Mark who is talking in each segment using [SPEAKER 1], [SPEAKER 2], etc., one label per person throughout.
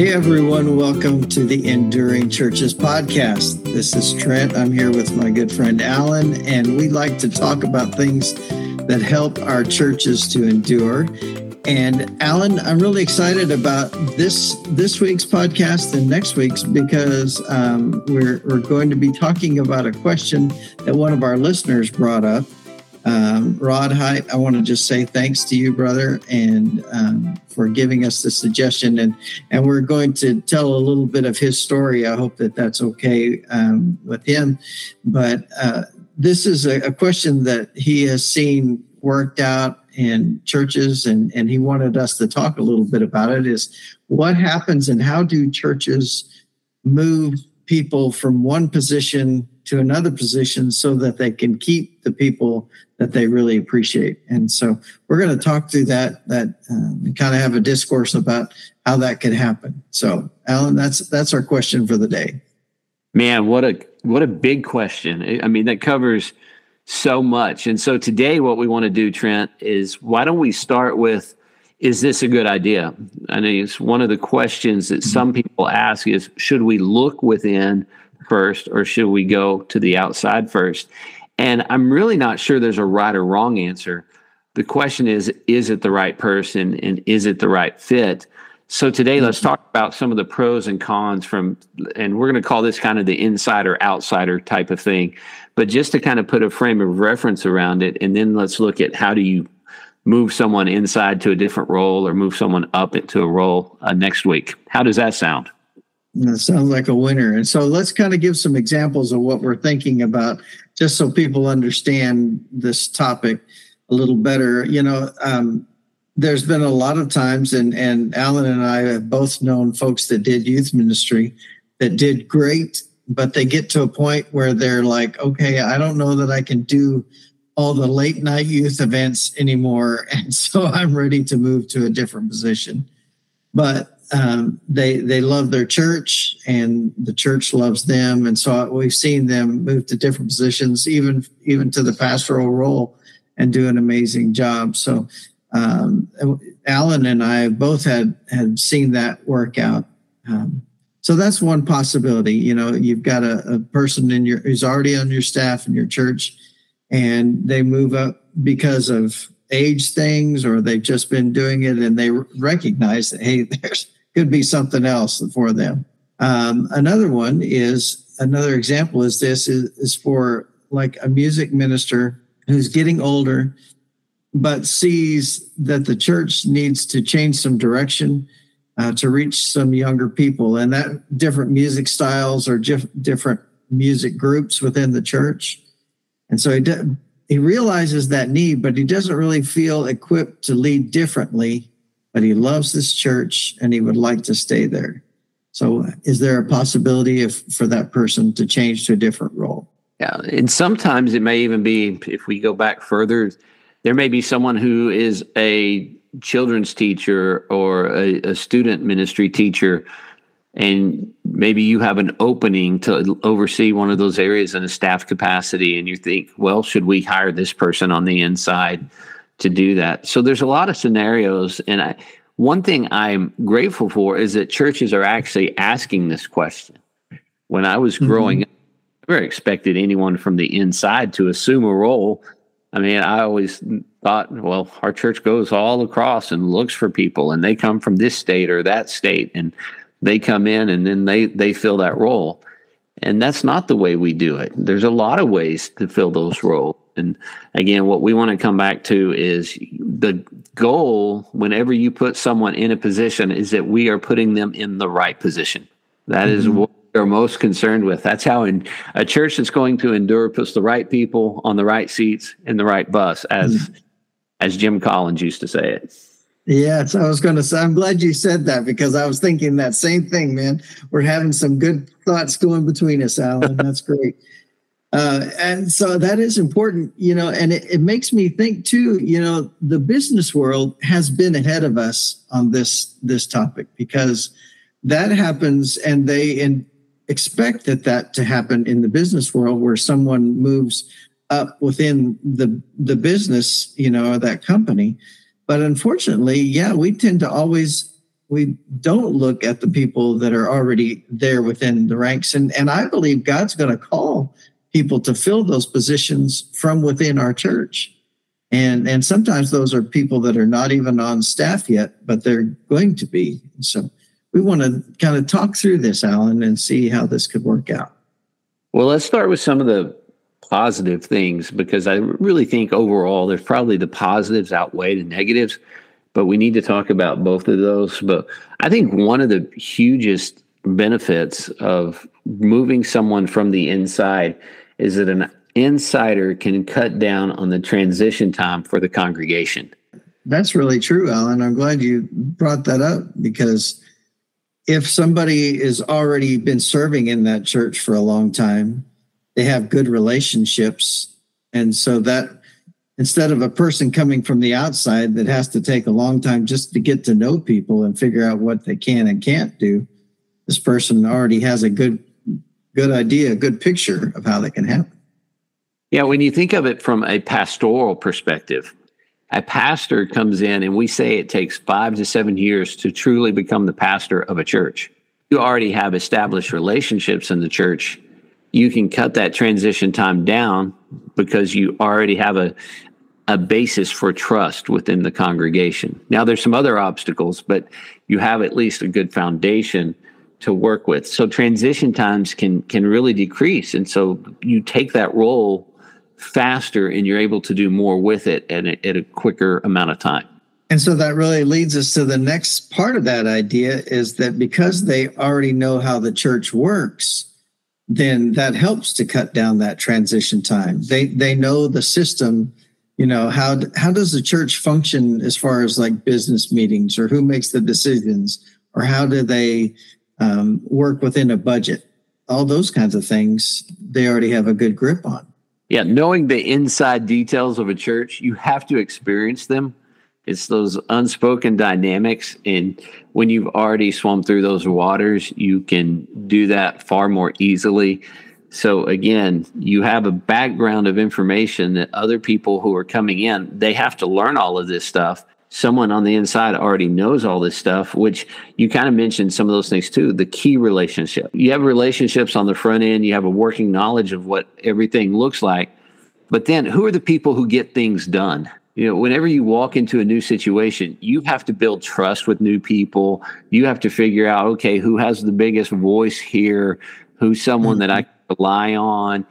[SPEAKER 1] Hey everyone, welcome to the Enduring Churches podcast. This is Trent. I'm here with my good friend Alan, and we like to talk about things that help our churches to endure. And Alan, I'm really excited about this this week's podcast and next week's because um, we're we're going to be talking about a question that one of our listeners brought up um, Rod Height, I want to just say thanks to you, brother, and um, for giving us the suggestion. And and we're going to tell a little bit of his story. I hope that that's okay um, with him. But uh, this is a, a, question that he has seen worked out in churches, and and he wanted us to talk a little bit about it. Is what happens and how do churches move people from one position to another position so that they can keep the people that they really appreciate. And so we're going to talk through that, that um, kind of have a discourse about how that could happen. So, Alan, that's that's our question for the day.
[SPEAKER 2] Man, what a what a big question. I mean, that covers so much. And so today, what we want to do, Trent, is why don't we start with is this a good idea? I know it's one of the questions that some people ask is should we look within first or should we go to the outside first? And I'm really not sure there's a right or wrong answer. The question is is it the right person and is it the right fit? So today let's talk about some of the pros and cons from and we're going to call this kind of the insider outsider type of thing. But just to kind of put a frame of reference around it and then let's look at how do you move someone inside to a different role or move someone up into a role uh, next week. How does that sound?
[SPEAKER 1] That sounds like a winner. And so let's kind of give some examples of what we're thinking about, just so people understand this topic a little better. You know, um, there's been a lot of times, and and Alan and I have both known folks that did youth ministry that did great, but they get to a point where they're like, okay, I don't know that I can do all the late night youth events anymore, and so I'm ready to move to a different position. But um, they they love their church and the church loves them. And so we've seen them move to different positions even even to the pastoral role and do an amazing job. So um, alan and i both had had seen that work out. Um, so that's one possibility. You know you've got a, a person in your who's already on your staff in your church and they move up because of age things or they've just been doing it and they recognize that hey there's could be something else for them. Um, another one is another example is this is, is for like a music minister who's getting older, but sees that the church needs to change some direction uh, to reach some younger people, and that different music styles or dif- different music groups within the church. And so he, de- he realizes that need, but he doesn't really feel equipped to lead differently but he loves this church and he would like to stay there. So, is there a possibility if for that person to change to a different role?
[SPEAKER 2] Yeah, and sometimes it may even be if we go back further, there may be someone who is a children's teacher or a, a student ministry teacher, and maybe you have an opening to oversee one of those areas in a staff capacity, and you think, well, should we hire this person on the inside? To do that. So there's a lot of scenarios. And I, one thing I'm grateful for is that churches are actually asking this question. When I was growing mm-hmm. up, I never expected anyone from the inside to assume a role. I mean, I always thought, well, our church goes all across and looks for people, and they come from this state or that state, and they come in and then they they fill that role. And that's not the way we do it. There's a lot of ways to fill those roles. And again, what we want to come back to is the goal whenever you put someone in a position is that we are putting them in the right position. That mm-hmm. is what we're most concerned with. That's how in a church that's going to endure puts the right people on the right seats in the right bus, as mm-hmm. as Jim Collins used to say it.
[SPEAKER 1] Yes, I was going to say, I'm glad you said that because I was thinking that same thing, man. We're having some good thoughts going between us, Alan. That's great. Uh, and so that is important, you know, and it, it, makes me think too, you know, the business world has been ahead of us on this this topic because that happens and they in, expect that that to happen in the business world where someone moves up within the the business, you know, that company. But unfortunately, yeah, we tend to always we don't look at the people that are already there within the ranks. And, and I believe God's going to call people to fill those positions from within our church. And, and sometimes those are people that are not even on staff yet, but they're going to be. So we want to kind of talk through this, Alan, and see how this could work out.
[SPEAKER 2] Well, let's start with some of the positive things because I really think overall there's probably the positives outweigh the negatives but we need to talk about both of those. But I think one of the hugest benefits of moving someone from the inside is that an insider can cut down on the transition time for the congregation.
[SPEAKER 1] That's really true, Alan. I'm glad you brought that up because if somebody has already been serving in that church for a long time, they have good relationships. And so that instead of a person coming from the outside that has to take a long time just to get to know people and figure out what they can and can't do this person already has a good good idea good picture of how that can happen.
[SPEAKER 2] Yeah when you think of it from a pastoral perspective a pastor comes in and we say it takes five to seven years to truly become the pastor of a church. You already have established relationships in the church. You can cut that transition time down because you already have a, a basis for trust within the congregation. Now, there's some other obstacles, but you have at least a good foundation to work with. So transition times can can really decrease, and so you take that role faster, and you're able to do more with it at a, at a quicker amount of time.
[SPEAKER 1] And so that really leads us to the next part of that idea is that because they already know how the church works, then that helps to cut down that transition time. They they know the system you know how how does the church function as far as like business meetings or who makes the decisions or how do they um, work within a budget. All those kinds of things they already have a good grip on.
[SPEAKER 2] Yeah knowing the inside details of a church you have to experience them. It's those unspoken dynamics and when you've already swum through those waters you can do that far more easily. So again, you have a background of information that other people who are coming in, they have to learn all of this stuff. Someone on the inside already knows all this stuff, which you kind of mentioned some of those things too. The key relationship. You have relationships on the front end, you have a working knowledge of what everything looks like. But then who are the people who get things done? You know, whenever you walk into a new situation, you have to build trust with new people. You have to figure out, okay, who has the biggest voice here? Who's someone mm-hmm. that I rely on.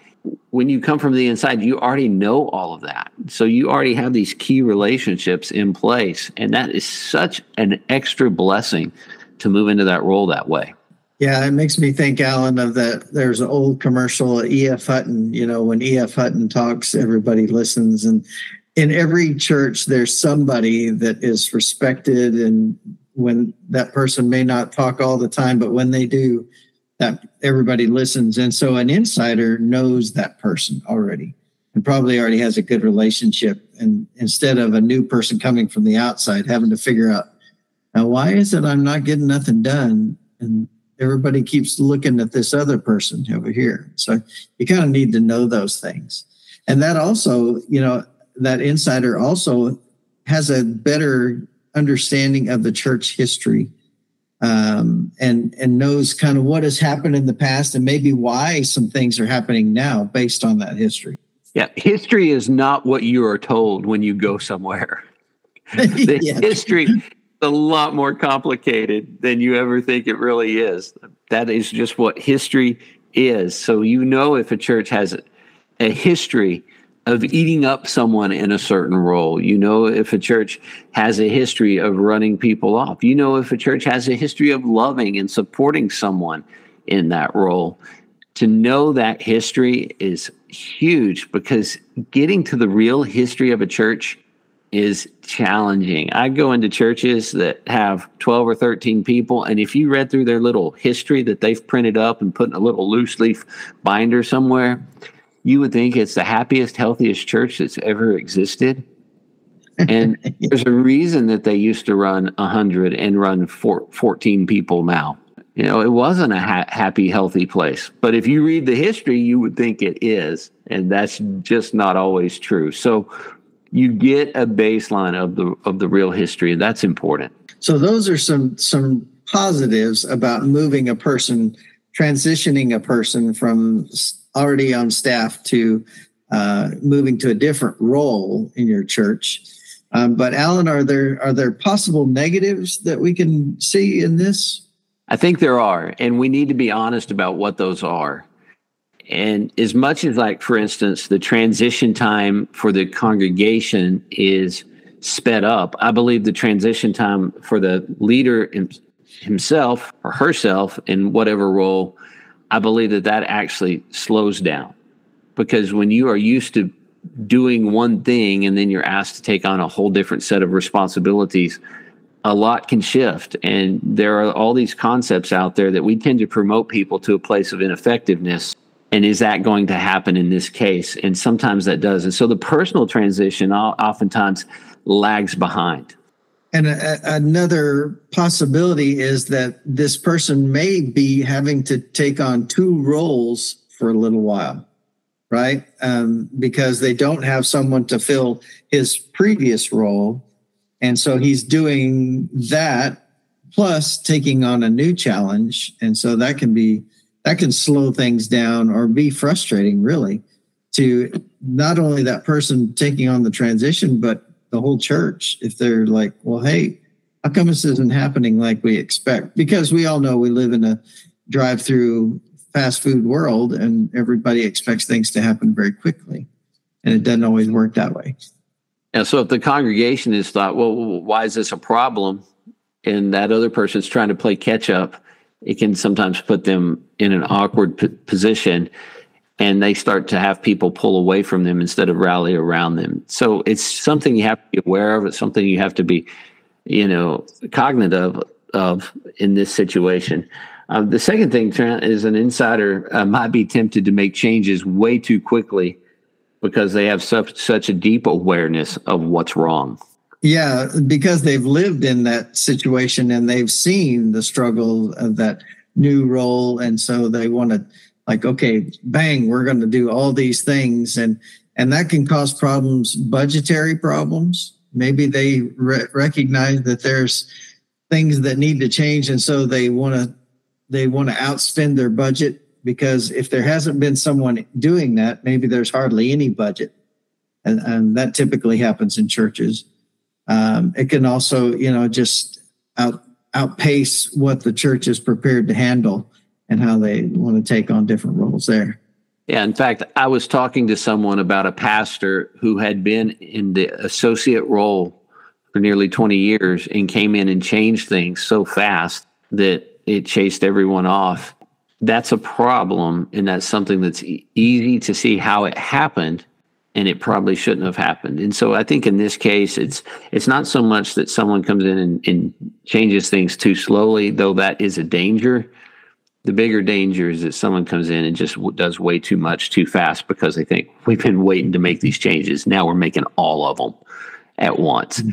[SPEAKER 2] When you come from the inside, you already know all of that. So you already have these key relationships in place. And that is such an extra blessing to move into that role that way.
[SPEAKER 1] Yeah, it makes me think, Alan, of that. There's an old commercial, E.F. Hutton. You know, when E.F. Hutton talks, everybody listens. And in every church, there's somebody that is respected. And when that person may not talk all the time, but when they do, that everybody listens. And so an insider knows that person already and probably already has a good relationship. And instead of a new person coming from the outside having to figure out, now, why is it I'm not getting nothing done? And everybody keeps looking at this other person over here. So you kind of need to know those things. And that also, you know, that insider also has a better understanding of the church history um, and and knows kind of what has happened in the past and maybe why some things are happening now based on that history.
[SPEAKER 2] Yeah, history is not what you are told when you go somewhere. the yeah. history is a lot more complicated than you ever think it really is. That is just what history is. So you know if a church has a history of eating up someone in a certain role. You know, if a church has a history of running people off. You know, if a church has a history of loving and supporting someone in that role. To know that history is huge because getting to the real history of a church is challenging. I go into churches that have 12 or 13 people, and if you read through their little history that they've printed up and put in a little loose leaf binder somewhere, you would think it's the happiest, healthiest church that's ever existed. And there's a reason that they used to run 100 and run four, 14 people now. You know, it wasn't a ha- happy, healthy place. But if you read the history, you would think it is. And that's just not always true. So you get a baseline of the of the real history and that's important
[SPEAKER 1] so those are some some positives about moving a person transitioning a person from already on staff to uh, moving to a different role in your church. Um, but alan are there are there possible negatives that we can see in this?
[SPEAKER 2] I think there are and we need to be honest about what those are. And as much as, like, for instance, the transition time for the congregation is sped up, I believe the transition time for the leader himself or herself in whatever role, I believe that that actually slows down. Because when you are used to doing one thing and then you're asked to take on a whole different set of responsibilities, a lot can shift. And there are all these concepts out there that we tend to promote people to a place of ineffectiveness and is that going to happen in this case and sometimes that does and so the personal transition oftentimes lags behind
[SPEAKER 1] and a, another possibility is that this person may be having to take on two roles for a little while right? Um, because they don't have someone to fill his previous role. And so he's doing that plus taking on a new challenge. And so that can be that can slow things down or be frustrating really to not only that person taking on the transition but the whole church if they're like well hey how come this isn't happening like we expect? Because we all know we live in a drive through fast food world and everybody expects things to happen very quickly. And it doesn't always work that way.
[SPEAKER 2] And so if the congregation is thought well why is this a problem? And that other person's trying to play catch up it can sometimes put them in an awkward p- position and they start to have people pull away from them instead of rally around them. So it's something you have to be aware of. It's something you have to be, you know, cognitive of in this situation. Uh, the second thing, Trent, is an insider uh, might be tempted to make changes way too quickly because they have such such a deep awareness of what's wrong.
[SPEAKER 1] Yeah, because they've lived in that situation and they've seen the struggle of that new role. And so they want to, like, okay, bang, we're going to do all these things. And, and that can cause problems, budgetary problems. Maybe they re- recognize that there's things that need to change. And so they want to, they want to outspend their budget because if there hasn't been someone doing that, maybe there's hardly any budget. And, and that typically happens in churches. Um, it can also, you know, just out, outpace what the church is prepared to handle and how they want to take on different roles there.
[SPEAKER 2] Yeah, in fact, I was talking to someone about a pastor who had been in the associate role for nearly 20 years and came in and changed things so fast that it chased everyone off. That's a problem, and that's something that's e- easy to see how it happened and it probably shouldn't have happened. And so I think in this case, it's it's not so much that someone comes in and, and changes things too slowly, though that is a danger. The bigger danger is that someone comes in and just does way too much too fast because they think we've been waiting to make these changes. Now we're making all of them at once. Mm-hmm.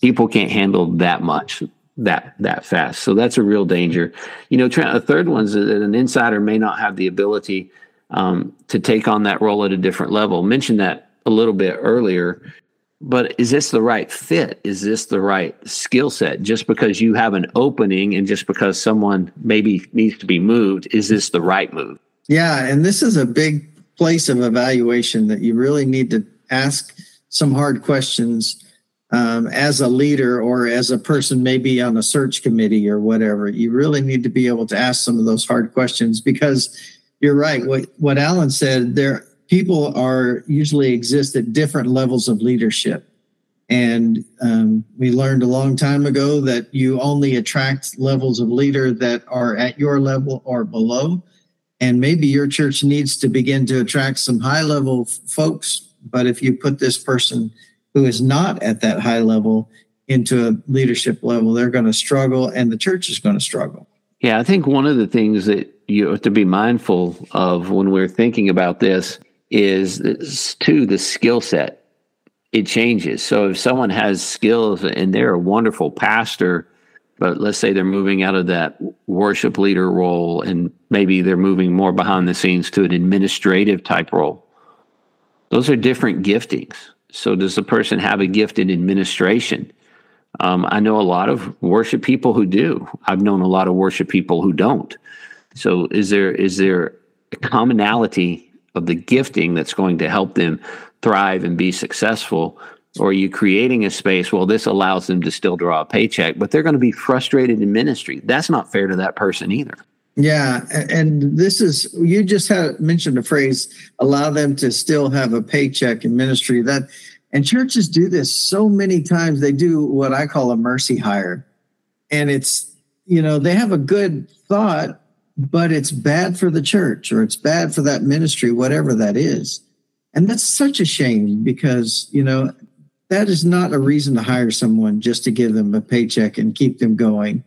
[SPEAKER 2] People can't handle that much that that fast. So that's a real danger. You know, a third one is that an insider may not have the ability um, to take on that role at a different level. Mentioned that a little bit earlier, but is this the right fit? Is this the right skill set? Just because you have an opening and just because someone maybe needs to be moved, is this the right move?
[SPEAKER 1] Yeah, and this is a big place of evaluation that you really need to ask some hard questions um, as a leader or as a person maybe on a search committee or whatever. You really need to be able to ask some of those hard questions because you're right. What what Alan said, there people are usually exist at different levels of leadership. And um, we learned a long time ago that you only attract levels of leader that are at your level or below. And maybe your church needs to begin to attract some high level folks. But if you put this person who is not at that high level into a leadership level, they're going to struggle and the church is going to struggle.
[SPEAKER 2] Yeah, I think one of the things that you have to be mindful of when we're thinking about this is this, the skill set. It changes. So if someone has skills and they're a wonderful pastor, but let's say they're moving out of that worship leader role and maybe they're moving more behind the scenes to an administrative type role. Those are different giftings. So, does the person have a gift in administration? Um, I know a lot of worship people who do. I've known a lot of worship people who don't. So, is there is there a commonality of the gifting that's going to help them thrive and be successful? Or are you creating a space? Well, this allows them to still draw a paycheck, but they're going to be frustrated in ministry. That's not fair to that person either.
[SPEAKER 1] Yeah, and this is you just had mentioned a phrase allow them to still have a paycheck in ministry. That and churches do this so many times. They do what I call a mercy hire. And it's, you know, they have a good thought, but it's bad for the church or it's bad for that ministry, whatever that is. And that's such a shame because, you know, that is not a reason to hire someone just to give them a paycheck and keep them going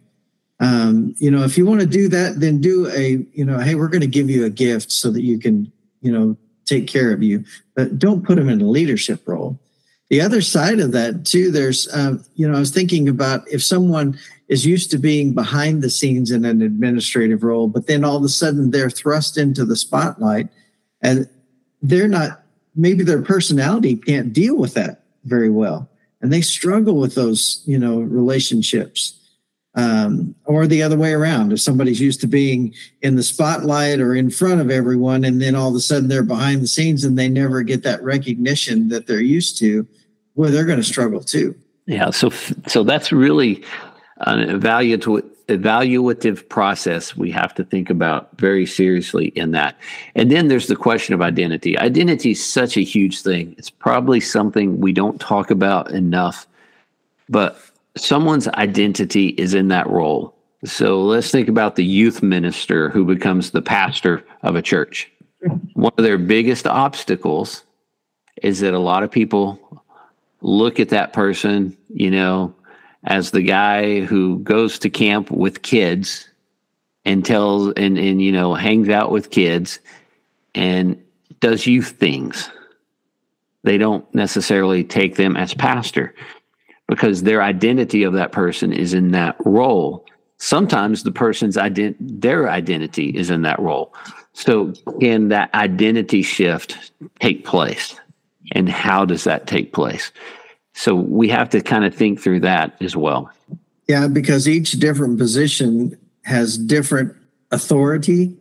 [SPEAKER 1] um, you know, if you want to do that, then do a, you know, hey, we're going to give you a gift so that you can, you know, take care of you, but don't put them in a leadership role. The other side of that too, there's, um, you know, I was thinking about if someone is used to being behind the scenes in an administrative role, but then all of a sudden they're thrust into the spotlight and they're not, maybe their personality can't deal with that very well. And they struggle with those, you know, relationships um, or the other way around. If somebody's used to being in the spotlight or in front of everyone, and then all of a sudden they're behind the scenes and they never get that recognition that they're used to, well, they're going to struggle too.
[SPEAKER 2] Yeah. So, so that's really an evaluative evaluative process we have to think about very seriously in that. And then there's the question of identity. Identity is such a huge thing. It's probably something we don't talk about enough, but someone's identity is in that role. So let's think about the youth minister who becomes the pastor of a church. One of their biggest obstacles is that a lot of people look at that person, you know, as the guy who goes to camp with kids and tells and and you know hangs out with kids and does youth things. They don't necessarily take them as pastor because their identity of that person is in that role. Sometimes the person's ident- their identity is in that role. So can that identity shift take place? And how does that take place? So we have to kind of think through that as well.
[SPEAKER 1] Yeah, because each different position has different authority.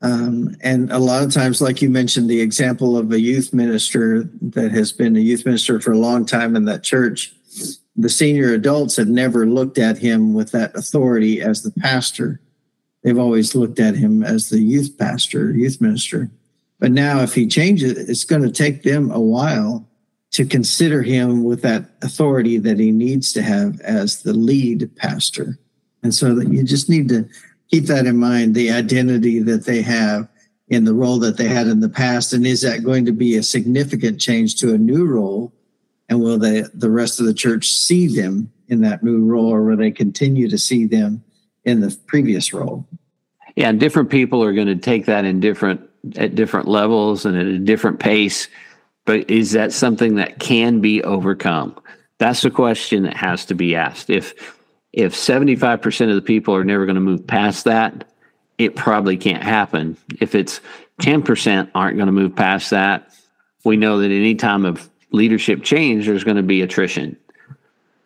[SPEAKER 1] Um, and a lot of times, like you mentioned, the example of a youth minister that has been a youth minister for a long time in that church the senior adults have never looked at him with that authority as the pastor. They've always looked at him as the youth pastor, youth minister. But now, if he changes, it's going to take them a while to consider him with that authority that he needs to have as the lead pastor. And so that you just need to keep that in mind the identity that they have in the role that they had in the past. And is that going to be a significant change to a new role? and will they, the rest of the church see them in that new role or will they continue to see them in the previous role
[SPEAKER 2] yeah different people are going to take that in different at different levels and at a different pace but is that something that can be overcome that's the question that has to be asked if if 75% of the people are never going to move past that it probably can't happen if it's 10% aren't going to move past that we know that any time of leadership change, there's going to be attrition.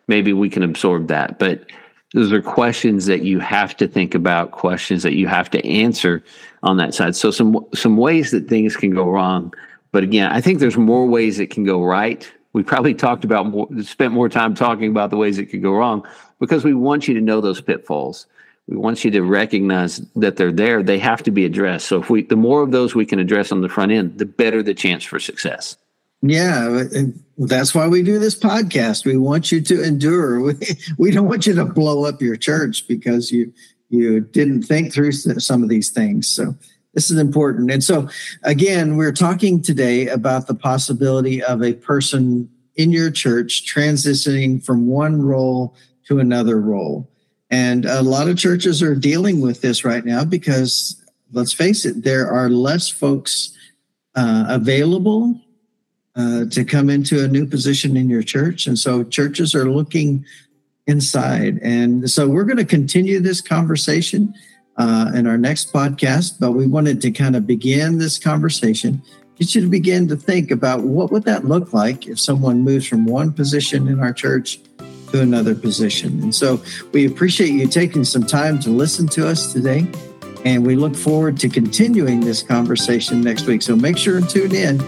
[SPEAKER 2] Maybe we can absorb that. But those are questions that you have to think about, questions that you have to answer on that side. So some some ways that things can go wrong. But again, I think there's more ways it can go right. We probably talked about more, spent more time talking about the ways it could go wrong because we want you to know those pitfalls. We want you to recognize that they're there. They have to be addressed. So if we, the more of those we can address on the front end, the better the chance for success.
[SPEAKER 1] Yeah, that's why we do this podcast. We want you to endure. We, we don't want you to blow up your church because you you didn't think through some of these things. So this is important. And so again, we're talking today about the possibility of a person in your church transitioning from one role to another role. And a lot of churches are dealing with this right now because let's face it, there are less folks uh, available uh, to come into a new position in your church. And so churches are looking inside. And so we're going to continue this conversation uh, in our next podcast, but we wanted to kind of begin this conversation get you to begin to think about what would that look like if someone moves from one position in our church to another position. And so we appreciate you taking some time to listen to us today. And we look forward to continuing this conversation next week. So make sure and tune in,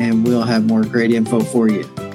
[SPEAKER 1] and we'll have more great info for you.